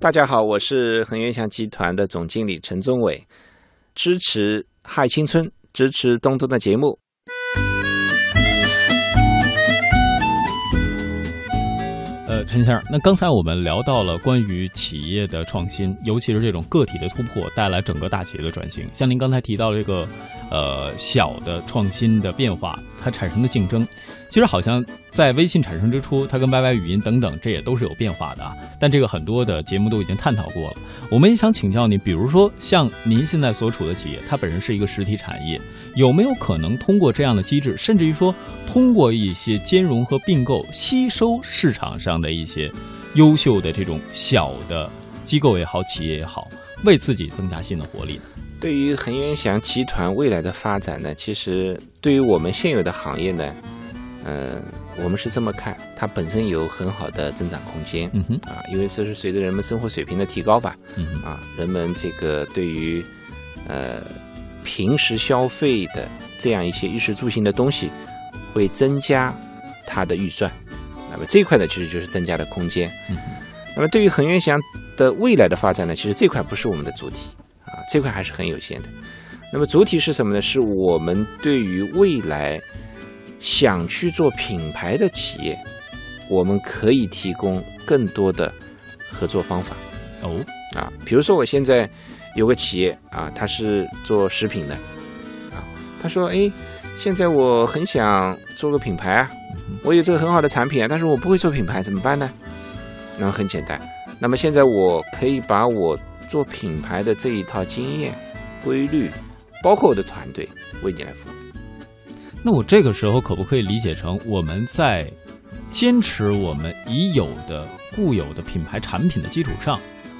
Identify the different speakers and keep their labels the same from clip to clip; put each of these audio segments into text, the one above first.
Speaker 1: 大家好，我是恒源祥集团的总经理陈宗伟，支持嗨青春，支持东东的节目。
Speaker 2: 呃，陈先生，那刚才我们聊到了关于企业的创新，尤其是这种个体的突破带来整个大企业的转型。像您刚才提到这个，呃，小的创新的变化，它产生的竞争。其实好像在微信产生之初，它跟 YY 语音等等，这也都是有变化的啊。但这个很多的节目都已经探讨过了。我们也想请教你，比如说像您现在所处的企业，它本身是一个实体产业，有没有可能通过这样的机制，甚至于说通过一些兼容和并购，吸收市场上的一些优秀的这种小的机构也好，企业也好，为自己增加新的活力呢？
Speaker 1: 对于恒源祥集团未来的发展呢，其实对于我们现有的行业呢。嗯，我们是这么看，它本身有很好的增长空间，
Speaker 2: 嗯哼，
Speaker 1: 啊，因为这是随着人们生活水平的提高吧，
Speaker 2: 嗯
Speaker 1: 啊，人们这个对于呃平时消费的这样一些衣食住行的东西，会增加它的预算，那么这一块呢，其实就是增加的空间。
Speaker 2: 嗯，
Speaker 1: 那么对于恒源祥的未来的发展呢，其实这块不是我们的主体啊，这块还是很有限的。那么主体是什么呢？是我们对于未来。想去做品牌的企业，我们可以提供更多的合作方法。
Speaker 2: 哦，
Speaker 1: 啊，比如说我现在有个企业啊，他是做食品的，啊，他说，哎，现在我很想做个品牌啊，我有这个很好的产品啊，但是我不会做品牌，怎么办呢？那么很简单，那么现在我可以把我做品牌的这一套经验、规律，包括我的团队，为你来服务。
Speaker 2: 那我这个时候可不可以理解成，我们在坚持我们已有的固有的品牌产品的基础上，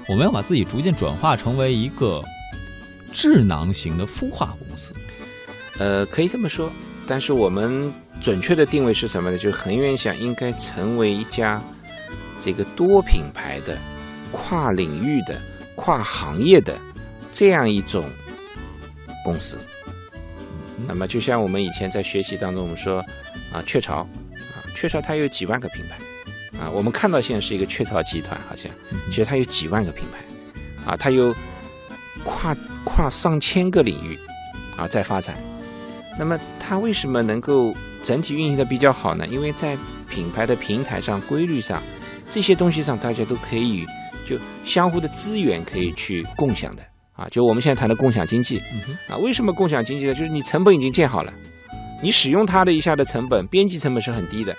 Speaker 2: 我们要把自己逐渐转化成为一个智囊型的孵化公司？
Speaker 1: 呃，可以这么说，但是我们准确的定位是什么呢？就是恒源祥应该成为一家这个多品牌的、跨领域的、跨行业的这样一种公司。那么，就像我们以前在学习当中，我们说啊，雀巢啊，雀巢它有几万个品牌啊，我们看到现在是一个雀巢集团，好像其实它有几万个品牌啊，它有跨跨上千个领域啊在发展。那么，它为什么能够整体运行的比较好呢？因为在品牌的平台上、规律上这些东西上，大家都可以就相互的资源可以去共享的。啊，就我们现在谈的共享经济，啊，为什么共享经济呢？就是你成本已经建好了，你使用它的一下的成本，边际成本是很低的。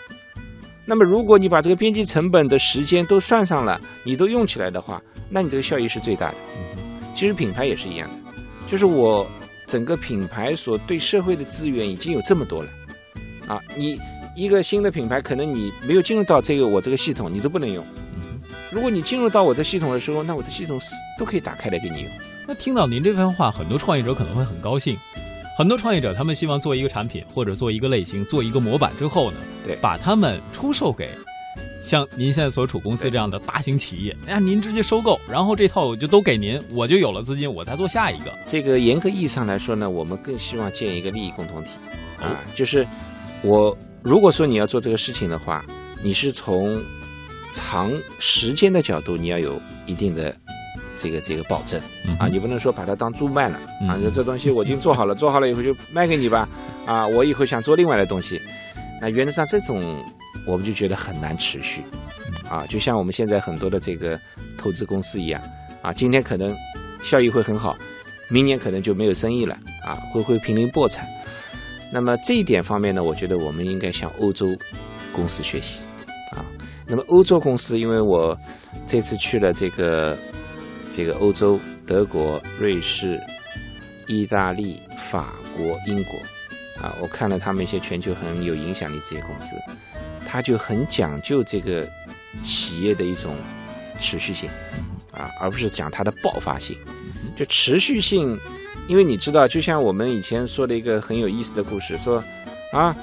Speaker 1: 那么，如果你把这个边际成本的时间都算上了，你都用起来的话，那你这个效益是最大的。其实品牌也是一样的，就是我整个品牌所对社会的资源已经有这么多了，啊，你一个新的品牌，可能你没有进入到这个我这个系统，你都不能用。如果你进入到我这系统的时候，那我这系统都可以打开来给你用。
Speaker 2: 那听到您这番话，很多创业者可能会很高兴。很多创业者他们希望做一个产品或者做一个类型、做一个模板之后呢，
Speaker 1: 对，
Speaker 2: 把他们出售给像您现在所处公司这样的大型企业。哎呀，您直接收购，然后这套我就都给您，我就有了资金，我再做下一个。
Speaker 1: 这个严格意义上来说呢，我们更希望建一个利益共同体啊，就是我如果说你要做这个事情的话，你是从长时间的角度，你要有一定的。这个这个保证啊，你不能说把它当猪卖了啊！就这东西我已经做好了，做好了以后就卖给你吧啊！我以后想做另外的东西，那原则上这种我们就觉得很难持续啊！就像我们现在很多的这个投资公司一样啊，今天可能效益会很好，明年可能就没有生意了啊，会会濒临破产。那么这一点方面呢，我觉得我们应该向欧洲公司学习啊。那么欧洲公司，因为我这次去了这个。这个欧洲，德国、瑞士、意大利、法国、英国，啊，我看了他们一些全球很有影响力这些公司，他就很讲究这个企业的一种持续性，啊，而不是讲它的爆发性。就持续性，因为你知道，就像我们以前说的一个很有意思的故事，说啊，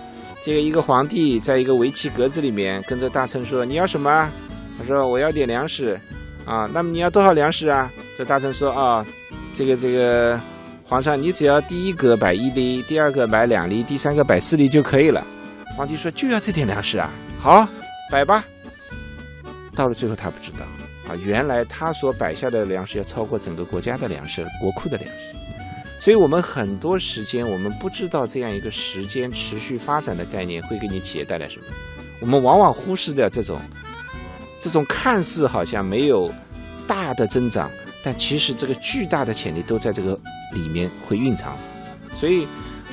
Speaker 1: 这个一个皇帝在一个围棋格子里面跟着大臣说：“你要什么？”他说：“我要点粮食。”啊，那么你要多少粮食啊？这大臣说啊，这个这个，皇上你只要第一个摆一粒，第二个摆两粒，第三个摆四粒就可以了。皇帝说就要这点粮食啊，好，摆吧。到了最后他不知道，啊，原来他所摆下的粮食要超过整个国家的粮食、国库的粮食。所以我们很多时间，我们不知道这样一个时间持续发展的概念会给你企业带来什么。我们往往忽视掉这种，这种看似好像没有大的增长，但其实这个巨大的潜力都在这个里面会蕴藏。所以，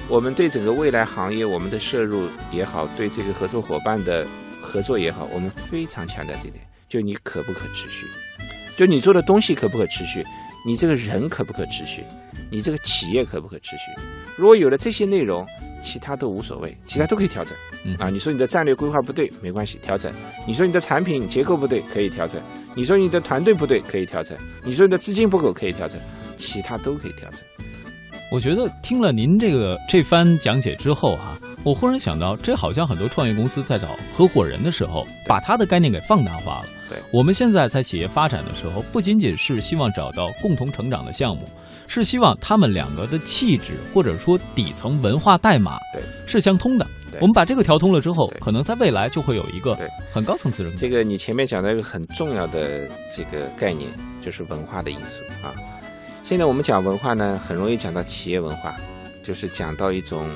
Speaker 1: 我们对整个未来行业我们的摄入也好，对这个合作伙伴的合作也好，我们非常强调这点：就你可不可持续，就你做的东西可不可持续，你这个人可不可持续。你这个企业可不可持续？如果有了这些内容，其他都无所谓，其他都可以调整。啊，你说你的战略规划不对，没关系，调整；你说你的产品结构不对，可以调整；你说你的团队不对，可以调整；你说你的资金不够，可以调整，其他都可以调整。
Speaker 2: 我觉得听了您这个这番讲解之后哈，我忽然想到，这好像很多创业公司在找合伙人的时候，把他的概念给放大化了。
Speaker 1: 对，
Speaker 2: 我们现在在企业发展的时候，不仅仅是希望找到共同成长的项目。是希望他们两个的气质或者说底层文化代码
Speaker 1: 对
Speaker 2: 是相通的。我们把这个调通了之后，可能在未来就会有一个
Speaker 1: 对
Speaker 2: 很高层次的。
Speaker 1: 这个你前面讲到一个很重要的这个概念，就是文化的因素啊。现在我们讲文化呢，很容易讲到企业文化，就是讲到一种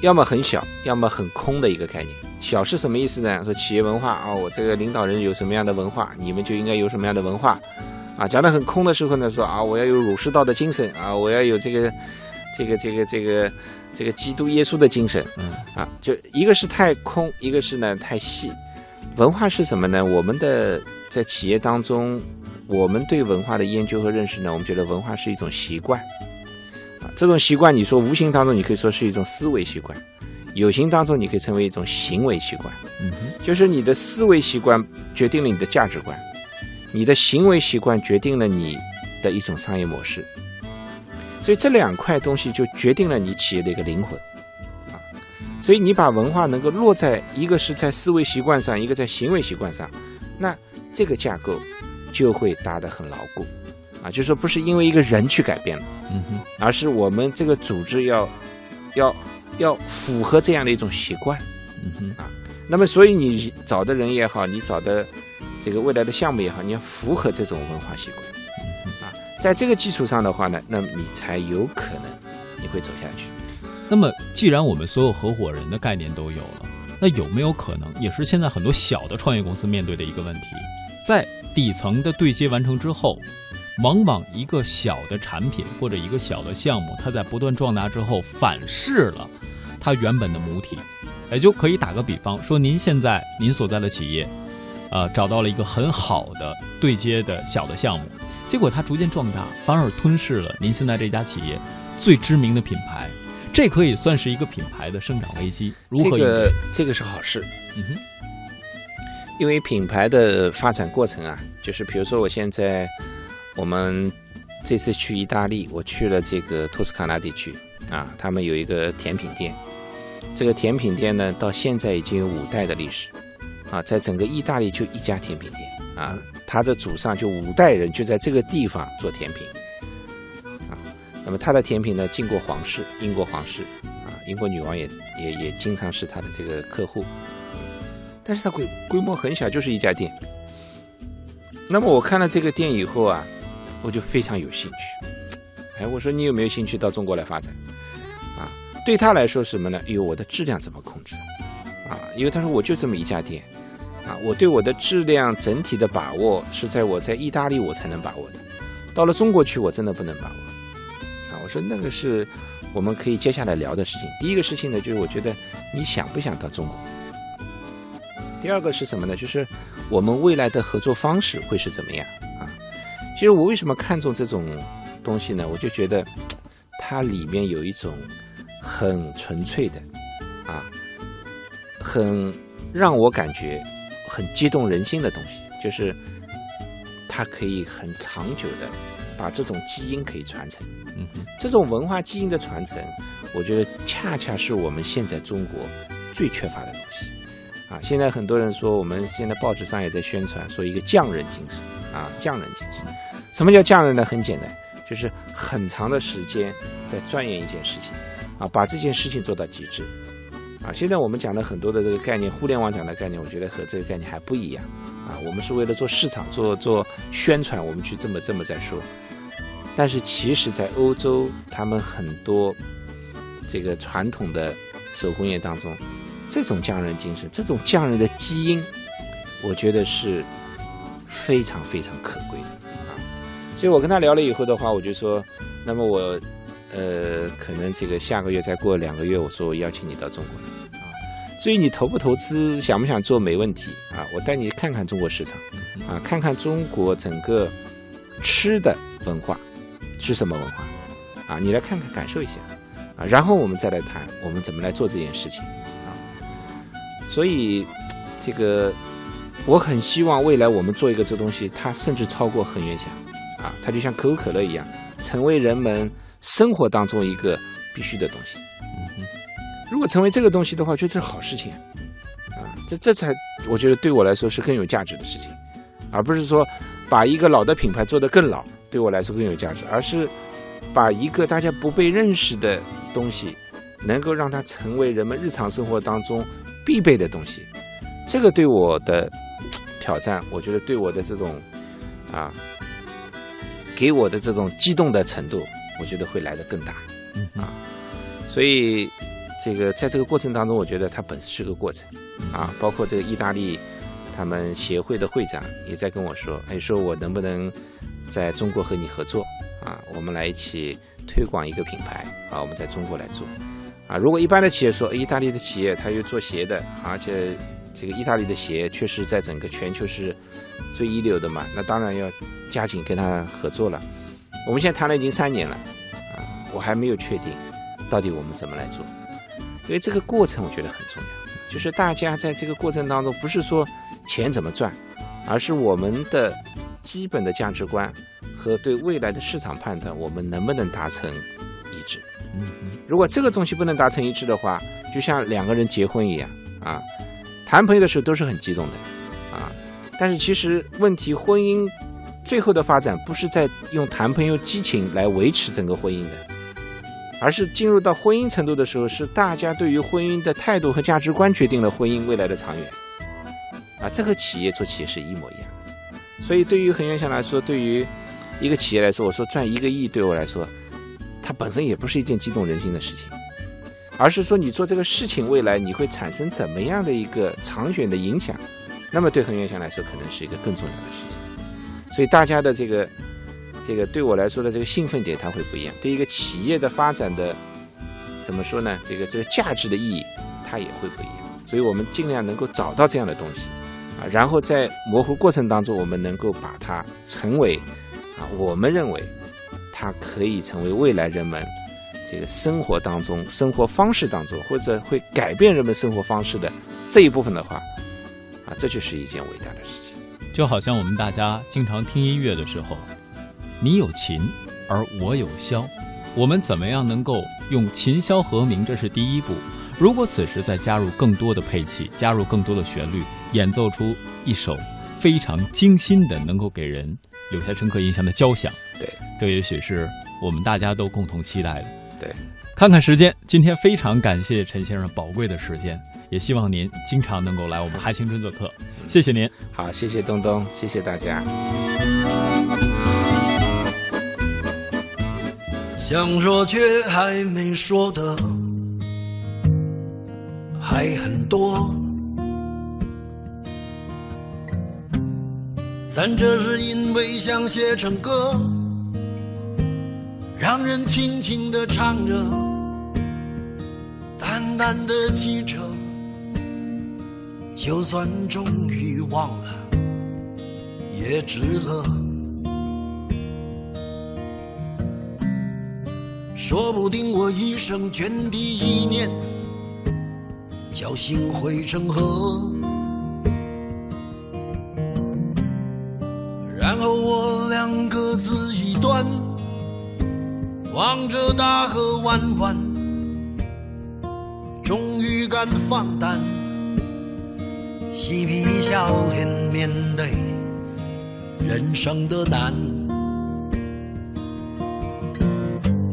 Speaker 1: 要么很小，要么很空的一个概念。小是什么意思呢？说企业文化啊，我这个领导人有什么样的文化，你们就应该有什么样的文化。啊，讲得很空的时候呢，说啊，我要有儒释道的精神啊，我要有这个，这个，这个，这个，这个基督耶稣的精神，嗯，啊，就一个是太空，一个是呢太细。文化是什么呢？我们的在企业当中，我们对文化的研究和认识呢，我们觉得文化是一种习惯，啊，这种习惯，你说无形当中，你可以说是一种思维习惯；有形当中，你可以称为一种行为习惯。嗯哼，就是你的思维习惯决定了你的价值观。你的行为习惯决定了你的一种商业模式，所以这两块东西就决定了你企业的一个灵魂啊。所以你把文化能够落在一个是在思维习惯上，一个在行为习惯上，那这个架构就会搭得很牢固啊。就是说不是因为一个人去改变了，嗯哼，而是我们这个组织要要要符合这样的一种习惯，嗯哼啊。那么所以你找的人也好，你找的。这个未来的项目也好，你要符合这种文化习惯啊，在这个基础上的话呢，那么你才有可能你会走下去。
Speaker 2: 那么，既然我们所有合伙人的概念都有了，那有没有可能，也是现在很多小的创业公司面对的一个问题，在底层的对接完成之后，往往一个小的产品或者一个小的项目，它在不断壮大之后，反噬了它原本的母体。也就可以打个比方说，您现在您所在的企业。呃，找到了一个很好的对接的小的项目，结果它逐渐壮大，反而吞噬了您现在这家企业最知名的品牌，这可以算是一个品牌的生长危机。如何？
Speaker 1: 这个这个是好事，嗯哼，因为品牌的发展过程啊，就是比如说我现在我们这次去意大利，我去了这个托斯卡纳地区啊，他们有一个甜品店，这个甜品店呢，到现在已经有五代的历史。啊，在整个意大利就一家甜品店啊，他的祖上就五代人就在这个地方做甜品啊。那么他的甜品呢，进过皇室，英国皇室啊，英国女王也也也经常是他的这个客户。但是他规规模很小，就是一家店。那么我看了这个店以后啊，我就非常有兴趣。哎，我说你有没有兴趣到中国来发展？啊，对他来说什么呢？哎呦，我的质量怎么控制？啊，因为他说我就这么一家店。啊，我对我的质量整体的把握是在我在意大利我才能把握的，到了中国去我真的不能把握。啊，我说那个是我们可以接下来聊的事情。第一个事情呢，就是我觉得你想不想到中国？第二个是什么呢？就是我们未来的合作方式会是怎么样？啊，其实我为什么看重这种东西呢？我就觉得它里面有一种很纯粹的，啊，很让我感觉。很激动人心的东西，就是它可以很长久的把这种基因可以传承。嗯哼，这种文化基因的传承，我觉得恰恰是我们现在中国最缺乏的东西。啊，现在很多人说，我们现在报纸上也在宣传说一个匠人精神。啊，匠人精神，什么叫匠人呢？很简单，就是很长的时间在钻研一件事情，啊，把这件事情做到极致。啊，现在我们讲的很多的这个概念，互联网讲的概念，我觉得和这个概念还不一样。啊，我们是为了做市场、做做宣传，我们去这么这么在说。但是其实，在欧洲，他们很多这个传统的手工业当中，这种匠人精神、这种匠人的基因，我觉得是非常非常可贵的啊。所以我跟他聊了以后的话，我就说，那么我呃，可能这个下个月再过两个月，我说我邀请你到中国来啊。至于你投不投资，想不想做，没问题啊！我带你看看中国市场，啊，看看中国整个吃的文化是什么文化，啊，你来看看感受一下，啊，然后我们再来谈我们怎么来做这件事情，啊，所以这个我很希望未来我们做一个这东西，它甚至超过恒源祥，啊，它就像可口可乐一样，成为人们生活当中一个必须的东西。嗯哼如果成为这个东西的话，我觉得这是好事情，啊，这这才我觉得对我来说是更有价值的事情，而不是说把一个老的品牌做得更老，对我来说更有价值，而是把一个大家不被认识的东西，能够让它成为人们日常生活当中必备的东西，这个对我的挑战，我觉得对我的这种啊，给我的这种激动的程度，我觉得会来得更大，啊，所以。这个在这个过程当中，我觉得它本身是个过程，啊，包括这个意大利他们协会的会长也在跟我说，哎，说我能不能在中国和你合作，啊，我们来一起推广一个品牌，啊，我们在中国来做，啊，如果一般的企业说，意大利的企业他又做鞋的，而且这个意大利的鞋确实在整个全球是最一流的嘛，那当然要加紧跟他合作了。我们现在谈了已经三年了，啊，我还没有确定到底我们怎么来做。因为这个过程我觉得很重要，就是大家在这个过程当中，不是说钱怎么赚，而是我们的基本的价值观和对未来的市场判断，我们能不能达成一致？嗯，如果这个东西不能达成一致的话，就像两个人结婚一样啊，谈朋友的时候都是很激动的啊，但是其实问题，婚姻最后的发展不是在用谈朋友激情来维持整个婚姻的。而是进入到婚姻程度的时候，是大家对于婚姻的态度和价值观决定了婚姻未来的长远。啊，这和企业做企业是一模一样。所以，对于恒源祥来说，对于一个企业来说，我说赚一个亿，对我来说，它本身也不是一件激动人心的事情，而是说你做这个事情，未来你会产生怎么样的一个长远的影响，那么对恒源祥来说，可能是一个更重要的事情。所以，大家的这个。这个对我来说的这个兴奋点，它会不一样。对一个企业的发展的，怎么说呢？这个这个价值的意义，它也会不一样。所以我们尽量能够找到这样的东西，啊，然后在模糊过程当中，我们能够把它成为，啊，我们认为它可以成为未来人们这个生活当中、生活方式当中，或者会改变人们生活方式的这一部分的话，啊，这就是一件伟大的事情。
Speaker 2: 就好像我们大家经常听音乐的时候。你有琴，而我有箫，我们怎么样能够用琴箫和鸣？这是第一步。如果此时再加入更多的配器，加入更多的旋律，演奏出一首非常精心的、能够给人留下深刻印象的交响，
Speaker 1: 对，
Speaker 2: 这也许是我们大家都共同期待的。
Speaker 1: 对，
Speaker 2: 看看时间，今天非常感谢陈先生宝贵的时间，也希望您经常能够来我们嗨青春做客。谢谢您，
Speaker 1: 好，谢谢东东，谢谢大家。
Speaker 3: 想说却还没说的还很多，咱这是因为想写成歌，让人轻轻地唱着，淡淡的记着，就算终于忘了，也值了。说不定我一生涓滴一念，侥幸汇成河，然后我俩各自一端，望着大河弯弯，终于敢放胆，嬉皮笑脸面对人生的难。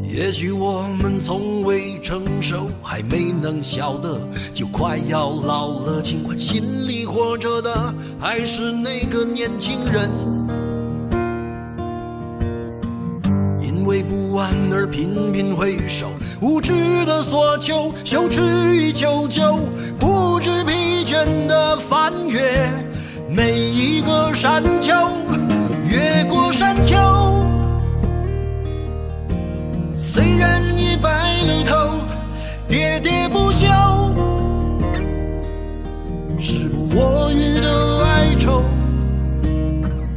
Speaker 3: 也许我们从未成熟，还没能晓得，就快要老了。尽管心里活着的还是那个年轻人，因为不安而频频回首，无知的索求，羞耻与求救，不知疲倦的翻越每一个山丘，越过山丘。虽然已白了头，喋喋不休，时不我予的哀愁，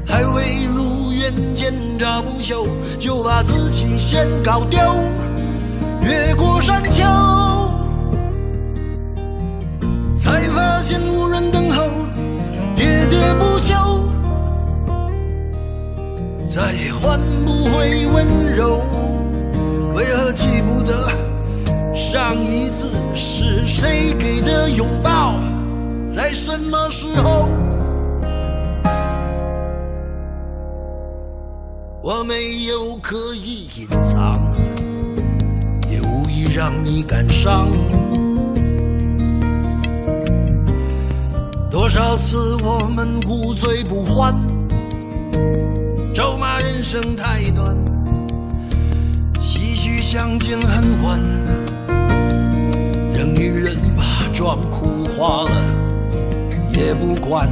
Speaker 3: 还未如愿见着不朽，就把自己先搞丢。越过山丘，喋不休，再也换不回温柔。为何记不得上一次是谁给的拥抱，在什么时候？我没有刻意隐藏，也无意让你感伤。多少次我们无醉不欢，咒骂人生太短。唏嘘相见恨晚，人与人把妆哭花了也不管。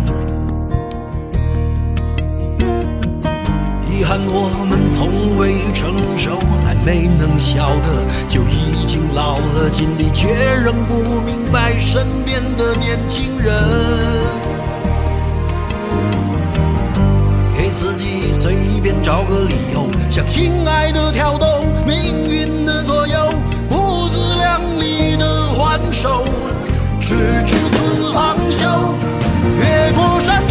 Speaker 3: 遗憾我们从未成熟，还没能晓得，就已经老了，尽力却仍不明白身边的年轻人。给自己随便找个理由，向亲爱的挑逗。命运的左右，不自量力的还手，直至死方休。越过山